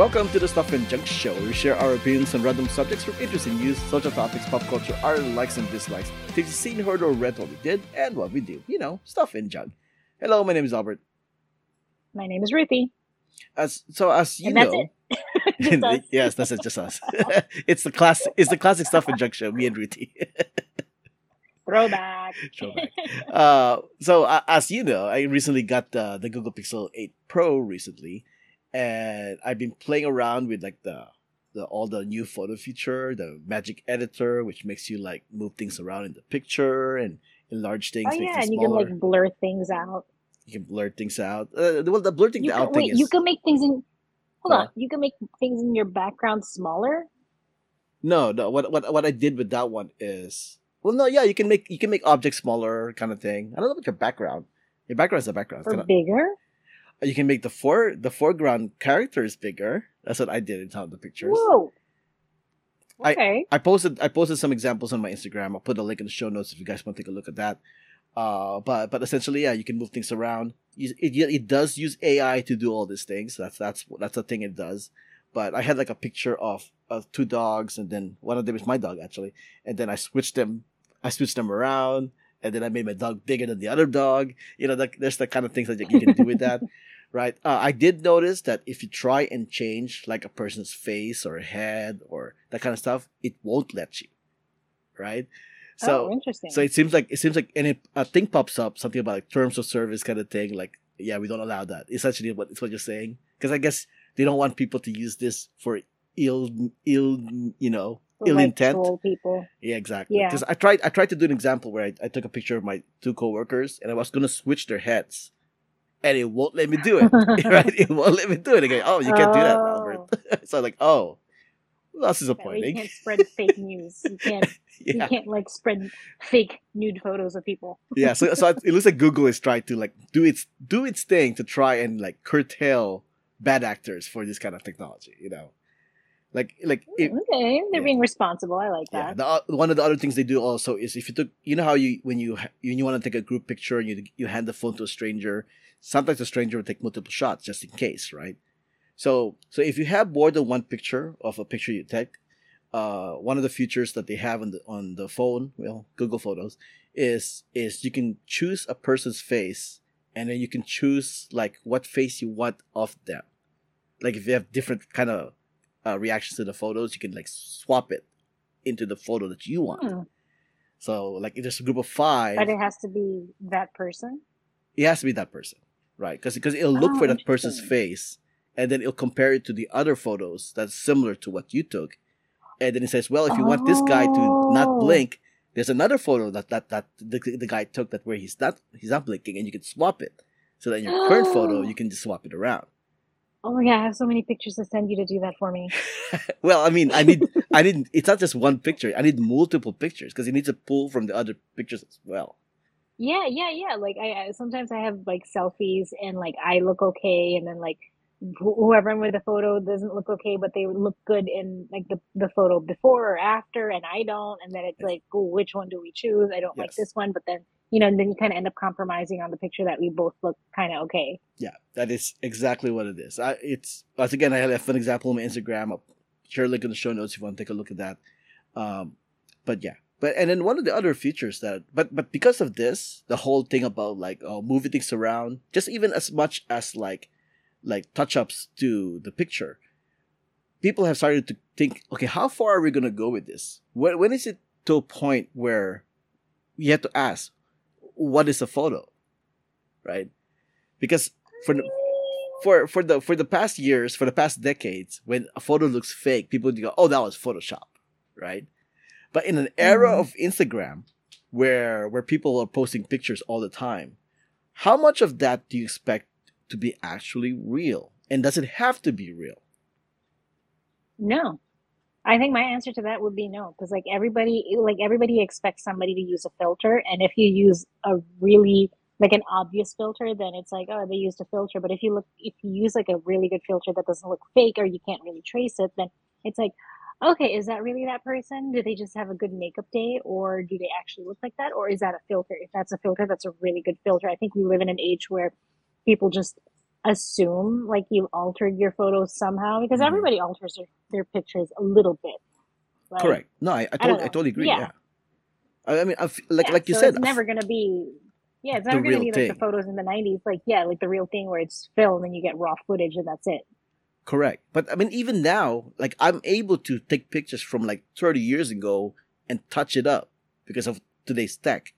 Welcome to the Stuff and Junk Show. We share our opinions on random subjects from interesting news, social topics, pop culture, our likes and dislikes, things you've seen, heard, or read what we did, and what we do. You know, stuff and junk. Hello, my name is Albert. My name is Ruthie. As so as you know, yes, that's it, just us. it's the class. It's the classic Stuff and Junk Show. Me and Ruthie. Throwback. Throwback. uh, so uh, as you know, I recently got the the Google Pixel 8 Pro recently, and I've been playing around with like the the all the new photo feature, the Magic Editor, which makes you like move things around in the picture and enlarge things, oh yeah, and you can like blur things out. you can blur things out. Uh, well, the blurring You out can, thing wait, is you can make things in. Hold on, on. you can make things in your background smaller. no, no. What what what I did with that one is well, no, yeah, you can make you can make objects smaller, kind of thing. I don't know about your background. Your background is a background. or Kinda- bigger. You can make the fore the foreground characters bigger. That's what I did in some of the pictures. Whoa. I- Okay. I posted I posted some examples on my Instagram. I'll put a link in the show notes if you guys want to take a look at that. Uh, but but essentially, yeah, you can move things around. It, it, it does use AI to do all these things. That's that's that's the thing it does. But I had like a picture of of two dogs, and then one of them is my dog actually, and then I switched them. I switched them around, and then I made my dog bigger than the other dog. You know, like there's the kind of things that you can do with that. right? Uh, I did notice that if you try and change like a person's face or head or that kind of stuff, it won't let you, right? So, oh, interesting. so it seems like it seems like any a thing pops up, something about like terms of service kind of thing. Like, yeah, we don't allow that. Essentially, what it's what you're saying, because I guess they don't want people to use this for ill, ill, you know, ill like, intent. people. Yeah, exactly. Yeah. Because I tried, I tried to do an example where I, I took a picture of my two coworkers and I was gonna switch their heads, and it won't let me do it. right? It won't let me do it again. Oh, you can't do that, oh. Robert. so I'm like, oh, well, that's disappointing. you can't spread fake news. You can't. You can't like spread fake nude photos of people. yeah. So, so it looks like Google is trying to like do its do its thing to try and like curtail bad actors for this kind of technology. You know, like like if, okay, they're yeah. being responsible. I like Yeah, that. the, o- one of the other things they do also is if you took, you know how you when you when you want to take a group picture and you you hand the phone to a stranger, sometimes the stranger will take multiple shots just in case, right? So so if you have more than one picture of a picture you take, uh, one of the features that they have on the on the phone, well, Google Photos, is is you can choose a person's face and then you can choose like what face you want of them. Like if you have different kind of uh, reactions to the photos, you can like swap it into the photo that you want. Hmm. So like if there's a group of five, But it has to be that person. it has to be that person, right? Because because it'll look Oh, for that person's face, and then it'll compare it to the other photos that's similar to what you took, and then it says, well, if you want this guy to not Oh. blink, there's another photo that that that the, the guy took that where he's not he's not blinking, and you can swap it. So that in your current photo, you can just swap it around. Oh my god, I have so many pictures to send you to do that for me. well, I mean, I need I need it's not just one picture. I need multiple pictures because you need to pull from the other pictures as well. Yeah, yeah, yeah. Like I, I sometimes I have like selfies and like I look okay, and then like wh- whoever I'm with the photo doesn't look okay, but they look good in like the the photo before or after, and I don't. And then it's Yes. like, oh, which one do we choose? I don't like this one, but then you know, and then you kind of end up compromising on the picture that we both look kind of okay. Yeah, that is exactly what it is. I, it's once again, I had a fun example on my Instagram. I'll share a link in the show notes if you want to take a look at that. Um, but yeah, but and then one of the other features that, but but because of this, the whole thing about like oh moving things around, just even as much as like like touch ups to the picture, people have started to think, okay, how far are we gonna go with this? When when is it to a point where you have to ask, what is a photo, right? Because for the, for for the for the past years, for the past decades, when a photo looks fake, people go, "Oh, that was Photoshop," right? But in an era Mhm. of Instagram, where where people are posting pictures all the time, how much of that do you expect to be actually real? And does it have to be real? No. I think my answer to that would be no, because like everybody, like everybody expects somebody to use a filter, and if you use a really like an obvious filter, then it's like, oh, they used a filter. But if you look, if you use like a really good filter that doesn't look fake, or you can't really trace it, then it's like, okay, is that really that person? Do they just have a good makeup day, or do they actually look like that, or is that a filter? If that's a filter, that's a really good filter. I think we live in an age where people just assume like you've altered your photos somehow because Mhm. everybody alters their, their pictures a little bit. Like, Correct. No, I, I, totally, I know. totally agree. Yeah. Yeah. I, I mean, I f- like yeah, like you so said, it's never gonna be. Yeah, it's never gonna be like thing. the photos in the '90s. Like, yeah, like the real thing where it's film and you get raw footage and that's it. Correct. But I mean, even now, like I'm able to take pictures from like 30 years ago and touch it up because of today's tech.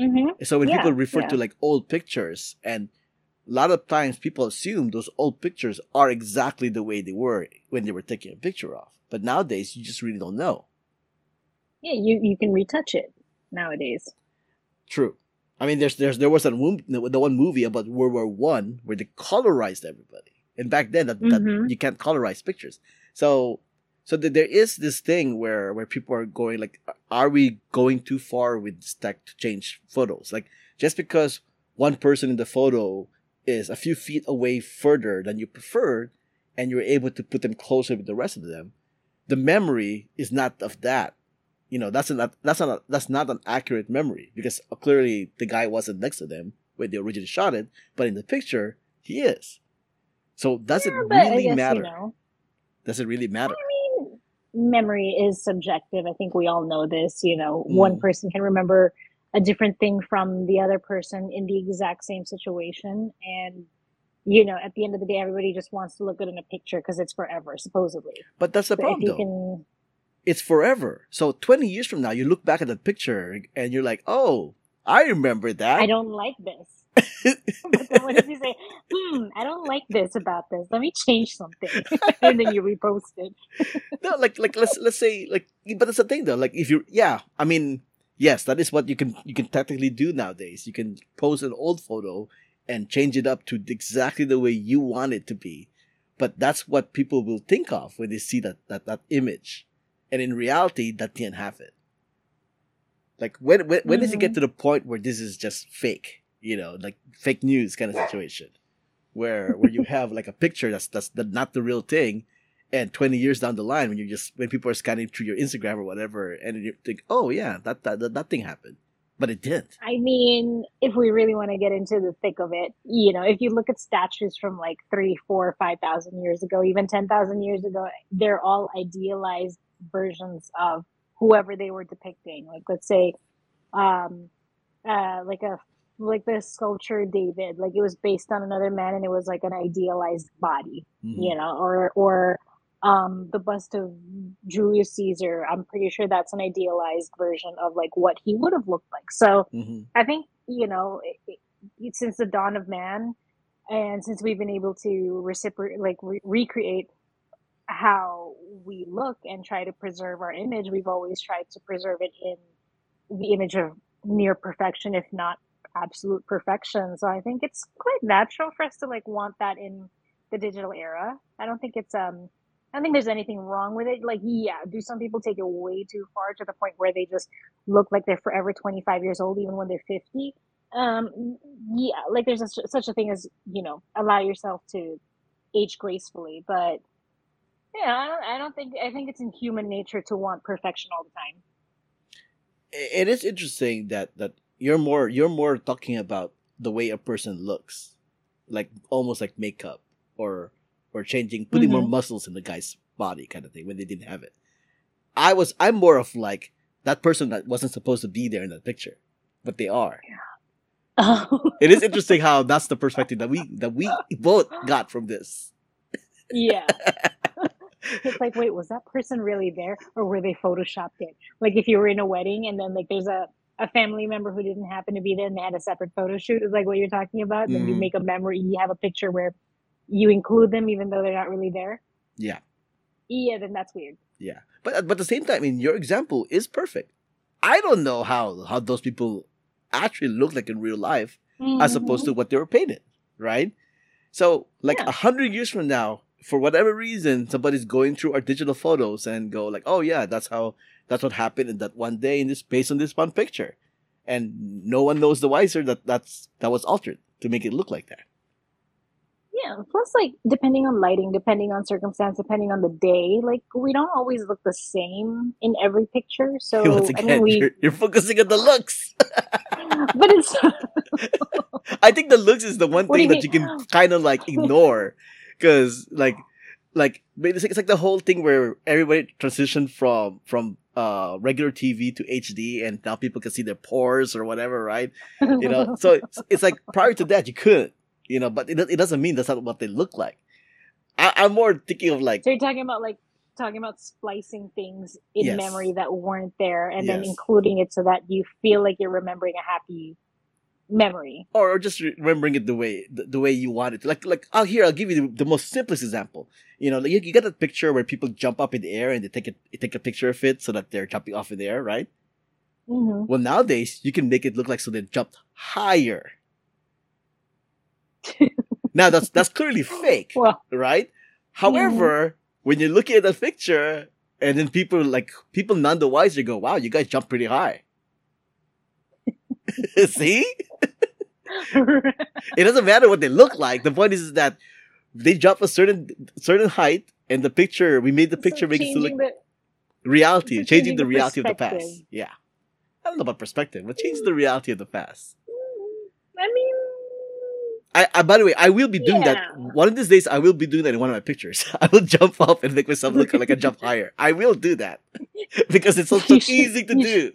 Mm-hmm. So when Yeah, people refer yeah. to like old pictures, and a lot of times people assume those old pictures are exactly the way they were when they were taking a picture of. But nowadays, you just really don't know. Yeah, you you can retouch it nowadays. True. I mean, there's there's there was that movie, the one movie about World War One where they colorized everybody, and back then that, that Mhm. you can't colorize pictures. So so th- there is this thing where where people are going like, are we going too far with this tech to change photos? Like just because one person in the photo is a few feet away further than you preferred, and you're able to put them closer with the rest of them, the memory is not of that you know that's not that's not that's not an accurate memory because clearly the guy wasn't next to them when they originally shot it, but in the picture he is. So does Yeah, it really matter? You know, Does it really matter? I mean, memory is subjective. I think we all know this. You know, one Mm. person can remember a different thing from the other person in the exact same situation, and you know, at the end of the day, everybody just wants to look good in a picture because it's forever, supposedly. But that's the if problem though. can, It's forever. So twenty years from now, you look back at the picture and you're like, "Oh, I remember that." I don't like this. but then what does he say? Hmm, I don't like this about this. Let me change something, and then you repost it. no, like like let's let's say like but that's the thing though. Like if you yeah, I mean yes, that is what you can you can technically do nowadays. You can post an old photo and change it up to exactly the way you want it to be. But that's what people will think of when they see that that, that image. And in reality that didn't happen. Like when when, when does it get Mhm. to the point where this is just fake? You know, like fake news kind of situation. Where where you have like a picture that's that's the, not the real thing and 20 years down the line when you just when people are scanning through your instagram or whatever and you think oh yeah that that, that, that thing happened but it didn't I mean, if we really want to get into the thick of it, you know, if you look at statues from like three, four, five thousand years ago, even ten thousand years ago, they're all idealized versions of whoever they were depicting. Like, let's say, um, uh, like a like the sculpture David, like it was based on another man, and it was like an idealized body, Mhm. you know, or or um, the bust of Julius Caesar. I'm pretty sure that's an idealized version of like what he would have looked like. So Mhm. I think you know, it, it, since the dawn of man, and since we've been able to reciprocate, like re- recreate how we look and try to preserve our image, we've always tried to preserve it in the image of near perfection, if not absolute perfection. So I think it's quite natural for us to like want that in the digital era. I don't think it's um I don't think there's anything wrong with it. Like, yeah, do some people take it way too far to the point where they just look like they're forever 25 years old, even when they're 50? Um, yeah, like there's a, such a thing as, you know, allow yourself to age gracefully. But yeah, I don't, I don't think, I think it's in human nature to want perfection all the time. it is interesting that that you're more you're more talking about the way a person looks like almost like makeup or or changing putting more Mhm. muscles in the guy's body kind of thing when they didn't have it i was i'm more of like that person that wasn't supposed to be there in that picture but they are it is interesting how that's the perspective that we that we both got from this yeah. It's like, wait, was that person really there or were they photoshopped in? Like if you were in a wedding and then like there's a, a family member who didn't happen to be there and they had a separate photo shoot, is like what you're talking about. Then you Mhm. make a memory, you have a picture where you include them even though they're not really there. yeah Yeah, then that's weird. Yeah, but but at the same time, I mean, your example is perfect. I don't know how how those people actually look like in real life, as opposed to mm-hmm. what they were painted, right? So, like a Yeah. hundred years from now, for whatever reason, somebody's going through our digital photos and go like, "Oh yeah, that's how that's what happened in that one day in this based on this one picture," and no one knows the wiser that that's that was altered to make it look like that. Yeah, plus like depending on lighting, depending on circumstance, depending on the day, like we don't always look the same in every picture. So Once I mean, we, you're, you're focusing on the looks. but it's I think the looks is the one thing you that you can kind of like ignore, because like, like it's like, it's like the whole thing where everybody transitioned from from uh regular TV to HD, and now people can see their pores or whatever, right? You know, so it's, it's like prior to that you couldn't, you know, but it it doesn't mean that's not what they look like. I, I'm more thinking of like So you're talking about like talking about splicing things in Yes. memory that weren't there and then including it so that you feel like you're remembering a happy memory. or, or just re- remembering it the way the, the way you want it. Like like oh here I'll give you the, the most simplest example. You know, like you, you get that picture where people jump up in the air and they take it take a picture of it so that they're jumping off in the air, right? hmm Well, nowadays you can make it look like so they jumped higher. now that's that's clearly fake, Well, right? However, mm-hmm. when you're looking at the picture and then people like people none the wiser go, "Wow, you guys jump pretty high." See, it doesn't matter what they look like. The point is, is that they jump a certain certain height, and the picture we made the picture so make it look the reality, changing changing the the reality of the past. Yeah, I don't know about perspective, but changing the mm. reality of the past. Mm. I mean I, I by the way, I will be doing that one of these days. I will be doing that in one of my pictures. I will jump up and make myself look like I jump higher. I will do that because it's so, so should- easy to you do.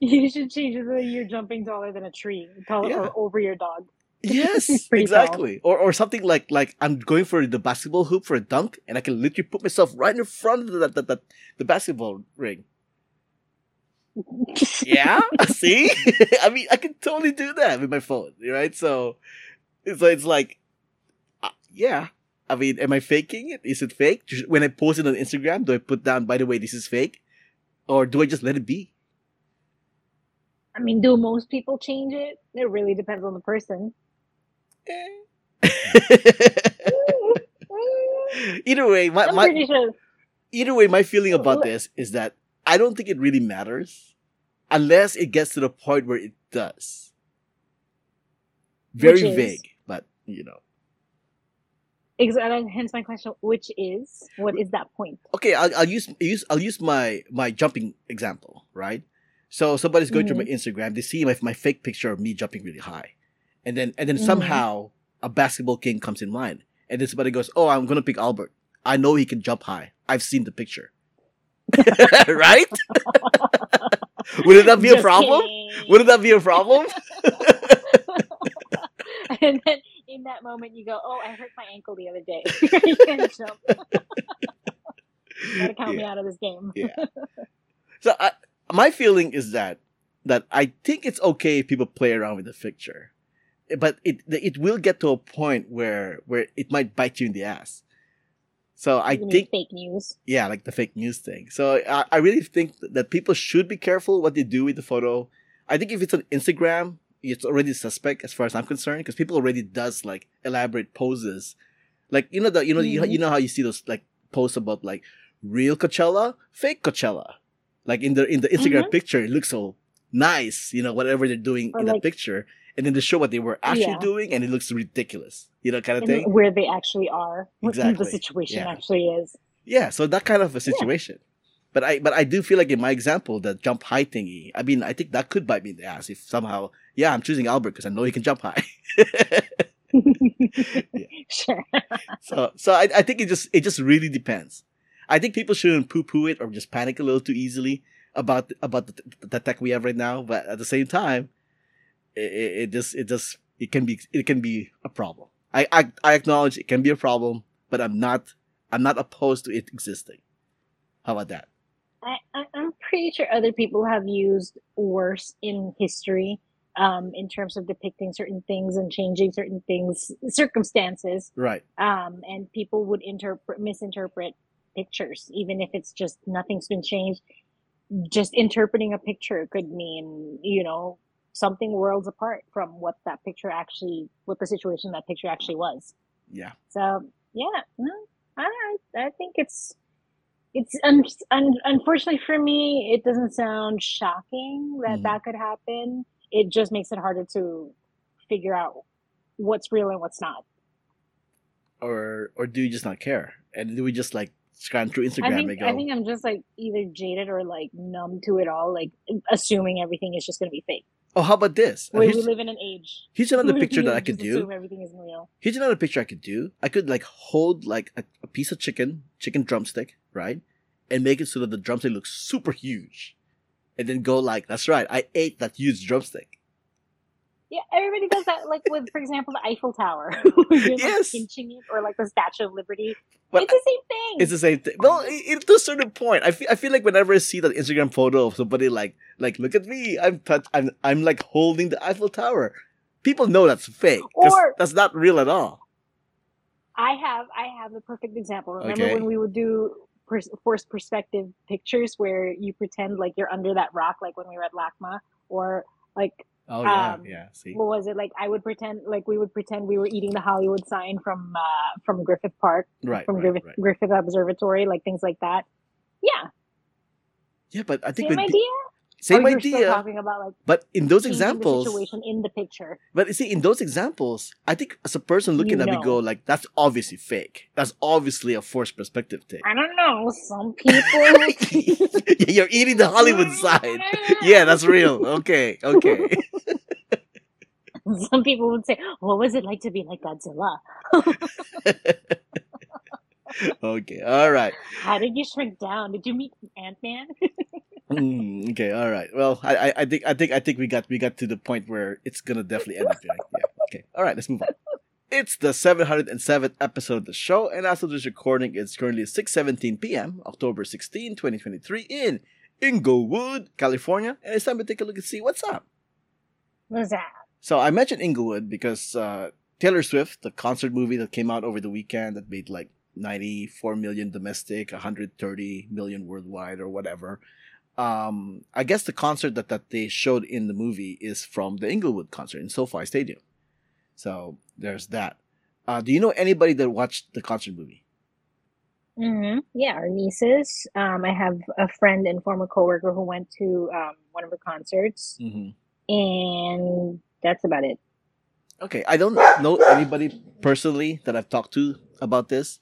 you should change it so you're jumping taller than a tree, taller Yeah. or over your dog. Yes, Pretty tall. exactly. Or or something like like I'm going for the basketball hoop for a dunk, and I can literally put myself right in front of the the, the, the basketball ring. Yeah, see, I mean, I can totally do that with my phone, right? So, like it's like, uh, yeah. I mean, am I faking it? Is it fake? When I post it on Instagram, do I put down, by the way, this is fake, or do I just let it be? I mean, do most people change it? It really depends on the person. either way, my, I'm my sure. either way, my feeling about this is that I don't think it really matters unless it gets to the point where it does. Very vague, you know. Exactly. Hence my question: Which is what is that point? Okay, I'll, I'll use use I'll use my my jumping example, right? So somebody's going through my Instagram, they see my my fake picture of me jumping really high, and then and then Mhm. somehow a basketball king comes in line, and then somebody goes, "Oh, I'm gonna pick Albert. I know he can jump high. I've seen the picture." right? Wouldn't that be a problem? kidding. Wouldn't that be a problem? and then in that moment, you go, "Oh, I hurt my ankle the other day. you can't jump. Gotta count me out of this game." Yeah. So I, my feeling is that that I think it's okay if people play around with the picture, eh, but it it will get to a point where where it might bite you in the ass. So I You think fake news. yeah, like the fake news thing. So I, I really think that people should be careful what they do with the photo. I think if it's on Instagram, it's already suspect as far as I'm concerned because people already does like elaborate poses, like you know the you know you, Mhm. you know how you see those like posts about like real Coachella, fake Coachella, like in the in the Instagram Mhm. picture it looks so nice, you know whatever they're doing Or in the like- picture, and then they show what they were actually Yeah. doing and it looks ridiculous, you know kind of And thing. where they actually are, what Exactly. the situation Yeah. actually is. Yeah, so that kind of a situation. But I but I do feel like in my example, the jump high thingy, I mean, I think that could bite me in the ass if somehow, yeah, I'm choosing Albert because I know he can jump high. Sure. so so I, I think it just it just really depends. I think people shouldn't poo poo it or just panic a little too easily about about the, the tech we have right now. But at the same time, it, it, it just it just it can be it can be a problem. I, I I acknowledge it can be a problem, but I'm not I'm not opposed to it existing. How about that? I, I, I'm pretty sure other people have used worse in history um, in terms of depicting certain things and changing certain things, circumstances, Right. um, and people would interpret, misinterpret pictures, even if it's just nothing's been changed. Just interpreting a picture could mean, you know, something worlds apart from what that picture actually, what the situation that picture actually was. Yeah. So yeah, no, I I think it's it's un, un, unfortunately for me, it doesn't sound shocking that Mhm. that could happen. It just makes it harder to figure out what's real and what's not. or or do you just not care? And do we just like scan through Instagram I think and go, I think I'm just like either jaded or like numb to it all, like assuming everything is just gonna be fake. Oh, how about this? Uh, We, here's, we live in an age. here's another picture that I could do. Everything isn't real. Here's another picture I could do. I could like hold like a, a piece of chicken, chicken drumstick, right, and make it so that the drumstick looks super huge, and then go like, "That's right, I ate that huge drumstick." Yeah, everybody does that. Like with, for example, the Eiffel Tower. You're Yes. like pinching it, or like the Statue of Liberty. Well, it's the same thing. It's the same thing. Well, it, to a certain point, I feel, I feel like whenever I see that Instagram photo of somebody like like look at me, I'm touch, I'm I'm like holding the Eiffel Tower. People know that's fake. Or- that's not real at all. I have I have the perfect example. Remember Okay. when we would do pers- forced perspective pictures where you pretend like you're under that rock, like when we were at LACMA, or like Oh yeah, Um, yeah. See, what was it? Like I would pretend like we would pretend we were eating the Hollywood sign from uh, from Griffith Park, right, from right, Griffith, right. Griffith Observatory, like things like that. Yeah, Yeah, but I think same idea. the- same or you're still idea. talking about like But in those examples, situation in the picture. but you see, in those examples, I think as a person looking You at me, go like, "That's obviously fake. That's obviously a forced perspective thing." I don't know. Some people. You're eating the Hollywood sign. Yeah, that's real. Okay, okay. Some people would say, "What was it like to be like Godzilla? okay, all right. How did you shrink down? Did you meet Ant Man?" Mm, okay, all right. Well, I, I, I think, I think, I think we got, we got to the point where it's gonna definitely end up here. Yeah. Okay. All right. Let's move on. It's the 707th episode of the show, and as of this recording, it's currently 6:17 p.m., October 16, 2023, in Inglewood, California, and it's time to take a look and see what's up. What's that? So I mentioned Inglewood because uh, Taylor Swift, the concert movie that came out over the weekend that made like 94 million domestic, 130 million worldwide, or whatever. Um, I guess the concert that, that they showed in the movie is from the Inglewood concert in SoFi Stadium. So there's that. Uh, do you know anybody that watched the concert movie? hmm Yeah, our nieces. Um, I have a friend and former coworker who went to um, one of her concerts, Mm-hmm. and that's about it. Okay, I don't know anybody personally that I've talked to about this.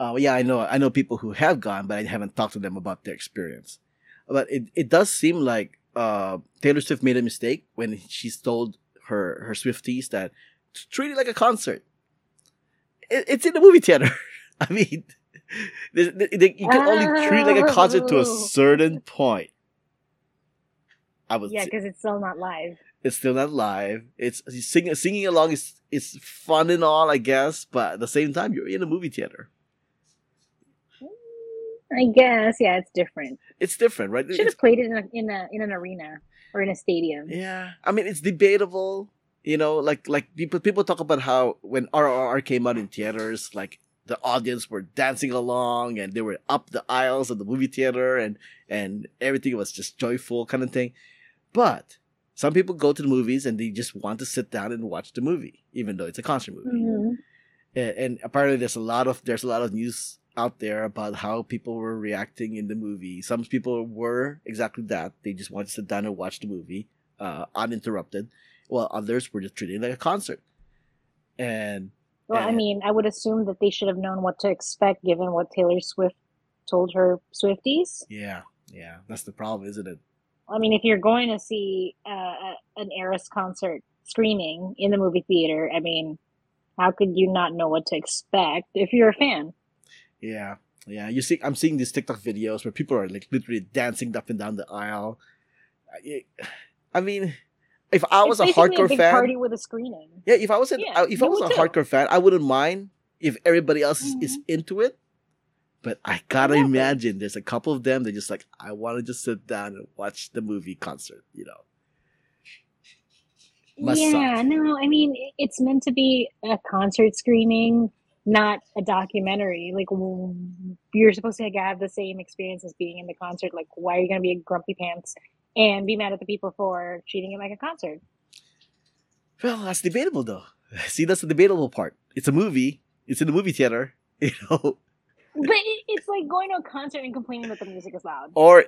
Uh, yeah, I know I know people who have gone, but I haven't talked to them about their experience. But it, it does seem like uh, Taylor Swift made a mistake when she told her her Swifties that to treat it like a concert. It, it's in the movie theater. I mean, they- they- you can only treat it like a concert to a certain point. I was Yeah, because it's still not live. It's still not live. It's singing singing along is is fun and all, I guess, but at the same time, you're in a movie theater. I guess. Yeah, it's different. It's different, right? Should have played it in a, in a in an arena or in a stadium. yeah, I mean, it's debatable. You know, like like people people talk about how when RRR came out in theaters, like the audience were dancing along and they were up the aisles of the movie theater and and everything was just joyful kind of thing. But some people go to the movies and they just want to sit down and watch the movie, even though it's a concert movie. Mhm. and, and apparently there's a lot of there's a lot of news out there about how people were reacting in the movie. Some people were exactly that; they just wanted to sit down and watch the movie uh, uninterrupted, while others were just treating it like a concert. And Well, I mean, I would assume that they should have known what to expect given what Taylor Swift told her Swifties. yeah, yeah, that's the problem, isn't it? I mean, if you're going to see uh, an Eras concert screening in the movie theater, I mean, how could you not know what to expect if you're a fan? Yeah, yeah. You see, I'm seeing these TikTok videos where people are like literally dancing up and down the aisle. I- mean, if I was a hardcore a fan, party with a screening. Yeah, if I was an, Yeah, uh, if I was a too. hardcore fan, I wouldn't mind if everybody else is, is into it. But I gotta imagine there's a couple of them that just like I want to just sit down and watch the movie concert. You know, Must yeah, suck. no, I mean, it's meant to be a concert screening, not a documentary. Like, you're supposed to have the same experience as being in the concert. Like, why are you to be a grumpy pants and be mad at the people for treating it like a concert? well that's debatable though. See, that's the debatable part. It's a movie. It's in the movie theater. You know, But it's like going to a concert and complaining that the music is loud. or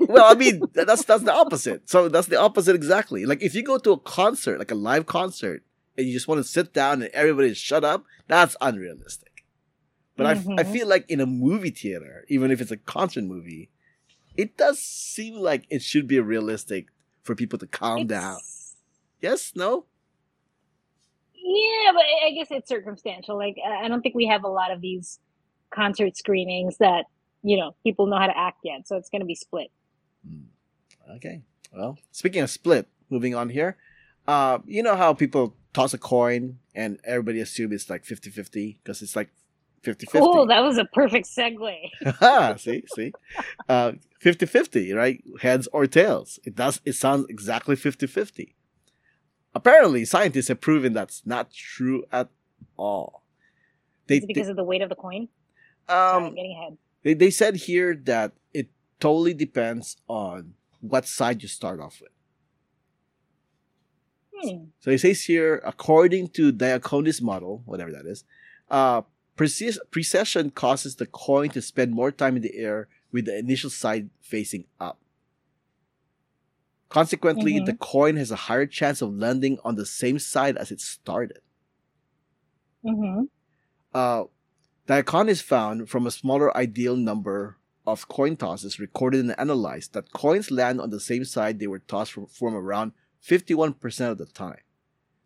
well, I mean that's that's the opposite. So that's the opposite exactly. Like if you go to a concert, like a live concert, and you just want to sit down and everybody shut up, that's unrealistic. But I, I Mhm. feel like in a movie theater, even if it's a concert movie, it does seem like it should be realistic for people to calm down. Yes, no? Yeah, but I I guess it's circumstantial. Like, I I don't think we have a lot of these concert screenings that, you know, people know how to act yet. So it's going to be split. Hmm. Okay. Well, speaking of split, moving on here. Uh, you know how people toss a coin and everybody assumes it's like 50 50 because it's like 50 50. Oh, that was a perfect segue. See, see. Uh 50-50, right? Heads or tails. It does it sounds exactly 50-50. Apparently, scientists have proven that's not true at all. They, Is it because of the weight of the coin? They- Sorry, um getting ahead. they, they said here that it totally depends on what side you start off with. Hmm. So it says here, according to Diaconis model, whatever that is, uh, precis- precession causes the coin to spend more time in the air with the initial side facing up. Consequently, Mhm. the coin has a higher chance of landing on the same side as it started. Mm-hmm. Uh, Diaconis found from a smaller ideal number of coin tosses recorded and analyzed that coins land on the same side they were tossed from, from around 51% of the time.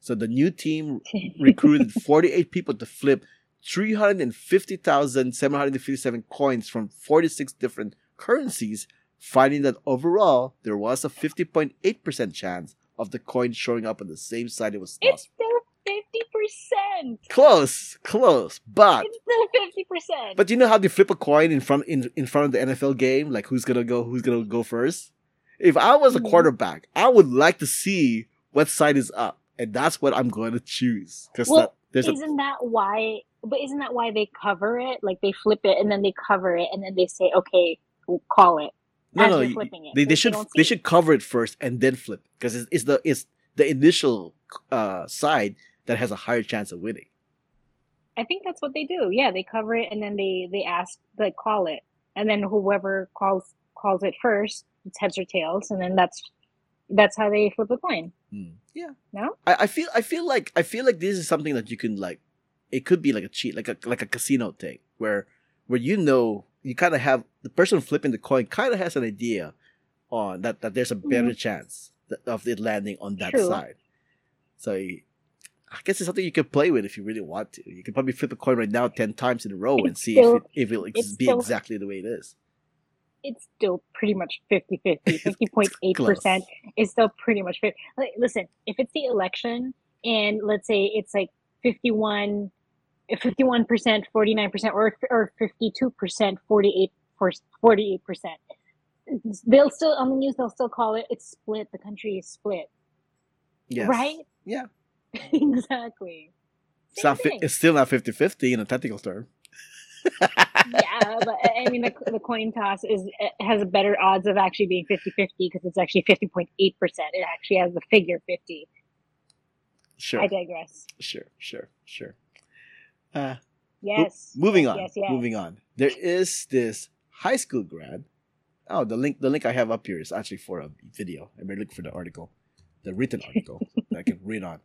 So the new team recruited 48 people to flip 350,757 coins from 46 different currencies, finding that overall there was a 50.8% chance of the coin showing up on the same side it was tossed. It's 50%. Close, close, but it's still 50%. But you know how they flip a coin in front in, in front of the NFL game, like who's gonna go, who's gonna go first? If I was a mm-hmm. quarterback, I would like to see what side is up, and that's what I'm going to choose. Because well, isn't a... that why? But isn't that why they cover it? Like they flip it and then they cover it and then they say, "Okay, call it." No, no, it, they, they should they, they should cover it first and then flip because it's, it's the it's the initial uh, side that has a higher chance of winning. I think that's what they do. Yeah, they cover it and then they they ask, they call it, and then whoever calls calls it first, it's heads or tails, and then that's that's how they flip a coin. Hmm. Yeah, No? I, I feel I feel like I feel like this is something that you can like. It could be like a cheat, like a like a casino thing, where where you know you kind of have the person flipping the coin kind of has an idea on that that there's a better chance th- of it landing on that True. side. So I guess it's something you can play with if you really want to. You can probably flip a coin right now ten times in a row and see still- if it, if it'll ex- it's be still- exactly the way it is. It's still pretty much 50 50. 50.8% is still pretty much 50. Like, listen, if it's the election and let's say it's like 51, 51%, 49%, or, or 52%, 48, for 48%, they'll still, on the news, they'll still call it, it's split. The country is split. Yes. Right? Yeah. exactly. It's, Same not thing. it's still not 50-50 in a technical term. yeah, but I mean, the, the coin toss is has better odds of actually being 50 50 because it's actually 50.8%. It actually has the figure 50. Sure. I digress. Sure, sure, sure. Uh, mo- Yes. moving yes, on. Yes, yes. Moving on. There is this high school grad. Oh, the link the link I have up here is actually for a video. I better look for the article, the written article that I can read on.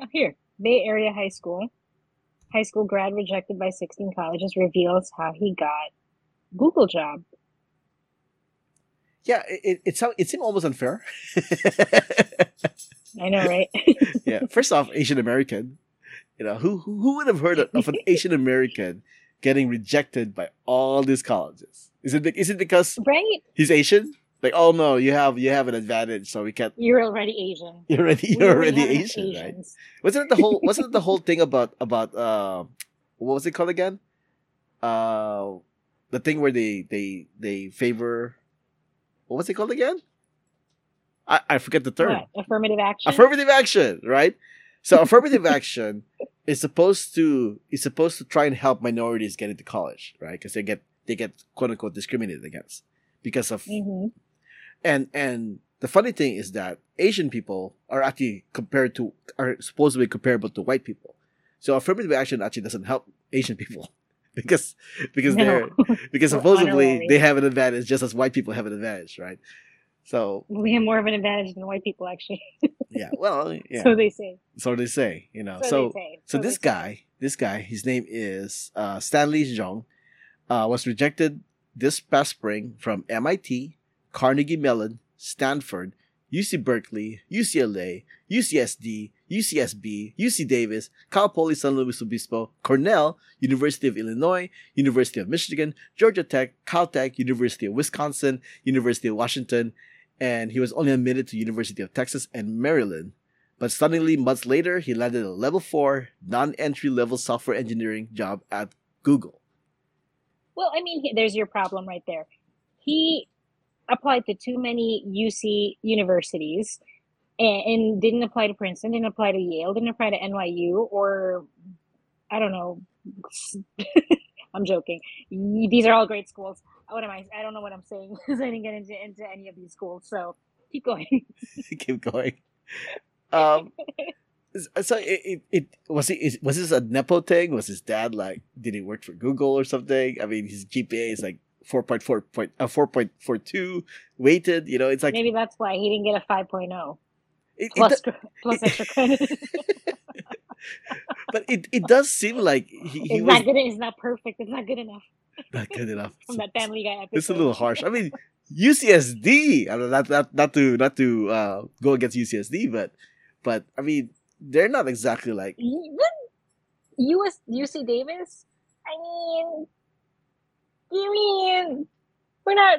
Oh, here, Bay Area High School. High school grad rejected by 16 colleges reveals how he got Google job. Yeah, it it, it, it seemed almost unfair. I know, right? yeah. First off, Asian American. You know who who who would have heard of an Asian American getting rejected by all these colleges? Is it, is it because right? he's Asian? Like, oh no, you have you have an advantage, so we can't. You're already Asian. You're already you're already already have enough Asian, right? Wasn't it the whole wasn't it the whole thing about about uh what was it called again? Uh the thing where they they they favor what was it called again? I, I forget the term. What? Affirmative action? Affirmative action, right? So affirmative action is supposed to is supposed to try and help minorities get into college, right? Because they get they get quote unquote discriminated against because of hmm and and the funny thing is that Asian people are actually compared to are supposedly comparable to white people. So affirmative action actually doesn't help Asian people because because they're because supposedly they have an advantage just as white people have an advantage, right? So We have more of an advantage than white people, actually. yeah, well, yeah. So they say. So they say, you know. So, So say. so they this say. guy, this guy, his name is uh, Stanley Zhong, uh, was rejected this past spring from MIT, Carnegie Mellon, Stanford, UC Berkeley, UCLA, UCSD, UCSB, UC Davis, Cal Poly San Luis Obispo, Cornell, University of Illinois, University of Michigan, Georgia Tech, Caltech, University of Wisconsin, University of Washington, and he was only admitted to University of Texas and Maryland. But suddenly, months later, he landed a level 4 non entry level software engineering job at Google. Well, I mean, there's your problem right there. He applied to too many UC universities and, and didn't apply to Princeton, didn't apply to Yale, didn't apply to NYU, or I don't know. I'm joking. These are all great schools. What am I? I don't know what I'm saying because I didn't get into, into any of these schools. So keep going. Keep going. Um, so it, it, it was he was this a nepo thing? Was his dad like did he work for Google or something? I mean, his GPA is like four point four point uh, four point four two weighted. You know, it's like Maybe that's why he didn't get a 5.0 it, it plus, do- plus extra credit. but it, it does seem like he, he it's was not good. It's not perfect. It's not good enough not good enough. from that Family Guy episode. It's a little harsh. I mean, UCSD. I mean, not not not to not to uh, go against UCSD, but but I mean, they're not exactly like Even US UC Davis. I mean, you mean we're not.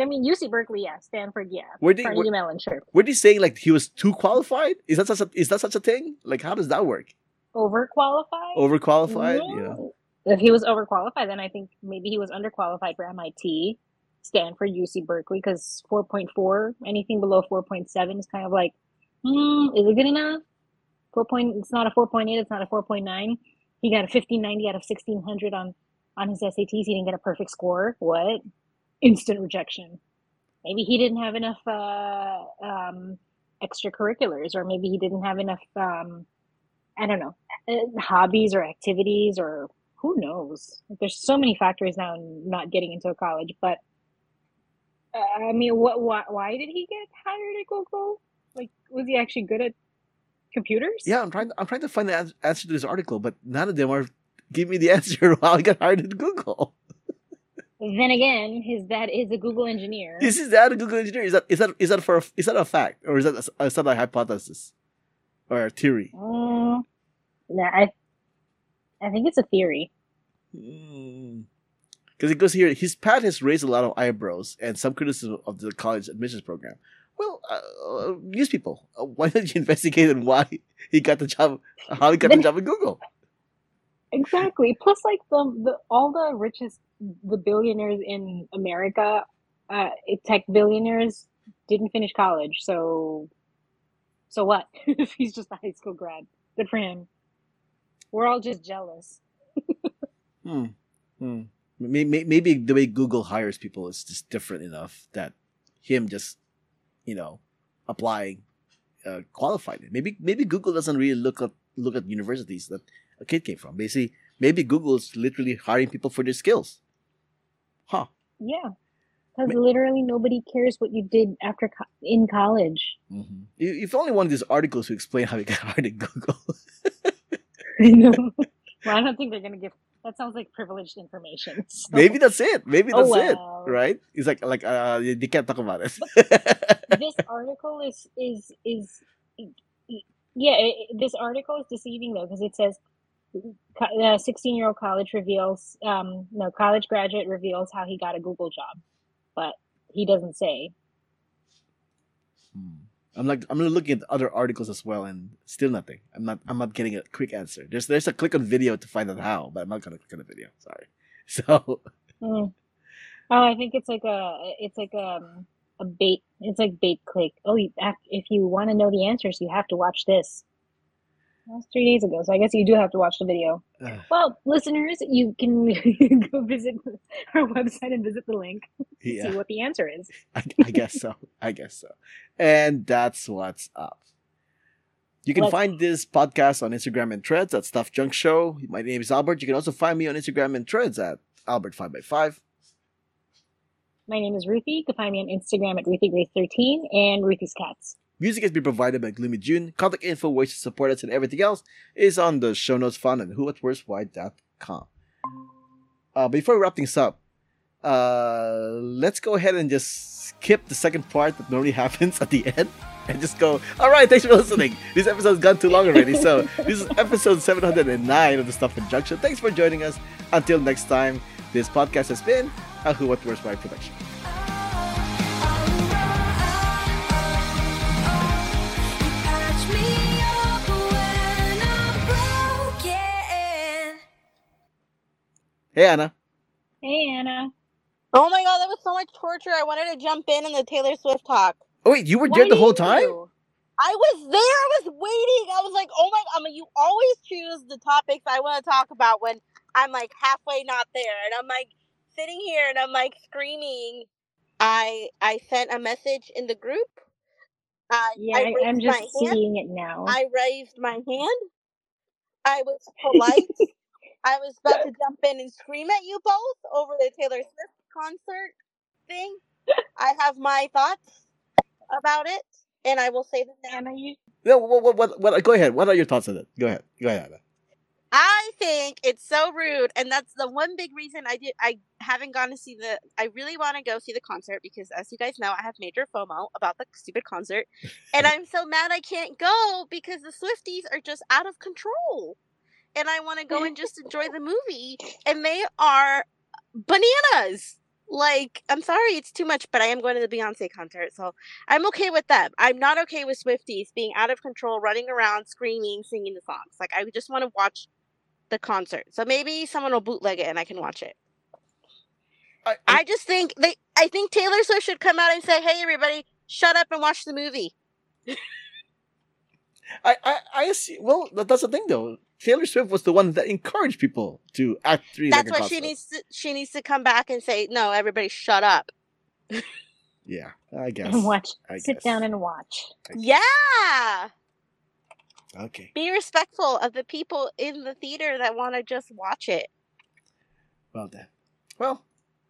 I mean, UC Berkeley, yeah. Stanford, yeah. Were they- Carnegie were- Mellon, sure. were they saying like he was too qualified? Is that such a is that such a thing? Like, how does that work? Overqualified. Overqualified? No. Yeah. If he was overqualified, then I think maybe he was underqualified for MIT, Stanford, UC Berkeley, because 4.4, anything below 4.7 is kind of like, hmm, is it good enough? 4 point, it's not a 4.8, it's not a 4.9. He got a 1590 out of 1600 on, on his SATs. He didn't get a perfect score. What? Instant rejection. Maybe he didn't have enough uh, um, extracurriculars, or maybe he didn't have enough, um, I don't know, uh, hobbies or activities or who knows? There's so many factors now in not getting into a college. But uh, I mean, what? Why, why did he get hired at Google? Like, was he actually good at computers? Yeah, I'm trying. I'm trying to find the answer to this article, but none of them are give me the answer while I got hired at Google. Then again, his dad is a Google engineer. Is his dad a Google engineer? Is that is that is that for a, is that a fact or is that a, is that a hypothesis or a theory? Mm, yeah, I, I think it's a theory. Because it goes here, his path has raised a lot of eyebrows and some criticism of the college admissions program. Well, uh, uh, news people, uh, why don't you investigate on why he got the job, how he got the job at Google? Exactly. Plus, like the, the all the richest, the billionaires in America, uh, tech billionaires didn't finish college. So, so what? if he's just a high school grad, good for him. We're all just jealous. Hmm. Hmm. Maybe, the way Google hires people is just different enough that him just, you know, applying uh, qualified. Maybe maybe Google doesn't really look at look at universities that a kid came from. Basically, maybe Google's literally hiring people for their skills. Huh. Yeah, because literally nobody cares what you did after co- in college. Mm-hmm. If only one of these articles to explain how he got hired at Google. I know. well, I don't think they're gonna give. That sounds like privileged information. so- maybe that's it. Maybe Oh, that's well. it. Right? It's like like uh they can't talk about it. this article is is is yeah it- this article is deceiving though because it says uh, 16 year old college reveals um no college graduate reveals how he got a google job but he doesn't say Hmm. I'm like I'm looking at other articles as well, and still nothing. I'm not I'm not getting a quick answer. There's there's a click on video to find out how, but I'm not gonna click on the video. Sorry. So Mm. oh i think it's like a it's like um a bait it's like bait click oh you, if you want to know the answers you have to watch this that was three days ago so i guess you do have to watch the video uh, Well, listeners, you can go visit our website and visit the link to yeah, see what the answer is. I, I guess so. I guess so. And that's what's up. You can Let's- find this podcast on Instagram and Threads at Stuff Junk Show. My name is Albert. You can also find me on Instagram and Threads at Albert5x5. My name is Ruthie. You can find me on Instagram at RuthieGrace13 and Ruthie's Cats. Music has been provided by Gloomy June. Contact info, ways to support us, and everything else is on the show notes found on whowhatwhereswhy.com. Uh, before we wrap things up, uh, let's go ahead and just skip the second part that normally happens at the end and just go, all right, thanks for listening. This episode's gone too long already. So, this is episode 709 of the Stuff Junk Show. Thanks for joining us. Until next time, this podcast has been a Who What Where's Why production. Hey, Ana. Hey, Ana. Oh my god, that was so much torture. I wanted to jump in in the Taylor Swift talk. Oh, wait, you were Why there the whole time? you? I was there. I was waiting. I was like, oh my. I mean, you always choose the topics I want to talk about when I'm like halfway not there, and I'm like sitting here and I'm like screaming. I I sent a message in the group. Uh, Yeah, I I, raised I'm my just hand. seeing it now. I raised my hand. I was polite. I was about to jump in and scream at you both over the Taylor Swift concert thing. I have my thoughts about it, and I will say them now. Ana, you No, what, what, what, what, go ahead. What are your thoughts on it? Go ahead. Go ahead, Ana. I think it's so rude, and that's the one big reason I did. I haven't gone to see the. I really want to go see the concert because, as you guys know, I have major FOMO about the stupid concert, and I'm so mad I can't go because the Swifties are just out of control, and I want to go and just enjoy the movie, and they are bananas. Like, I'm sorry, it's too much, but I am going to the Beyonce concert, so I'm okay with them. I'm not okay with Swifties being out of control, running around, screaming, singing the songs. Like, I just want to watch the concert. So maybe someone will bootleg it and I can watch it. I, I, I just think they I think Taylor Swift should come out and say, "Hey everybody, shut up and watch the movie." I, I, I see. Well, that's the thing, though. Taylor Swift was the one that encouraged people to act three. That's like what she needs to she needs to come back and say, "No, everybody shut up." Yeah, I guess. and watch. I Sit guess. down and watch. Yeah. Okay. Be respectful of the people in the theater that want to just watch it. Well then. Well,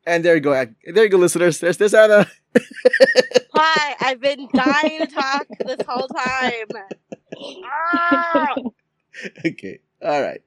and there you go. There you go, listeners. There's this Ana. Hi, I've been dying to talk this whole time. Ah! okay. All right.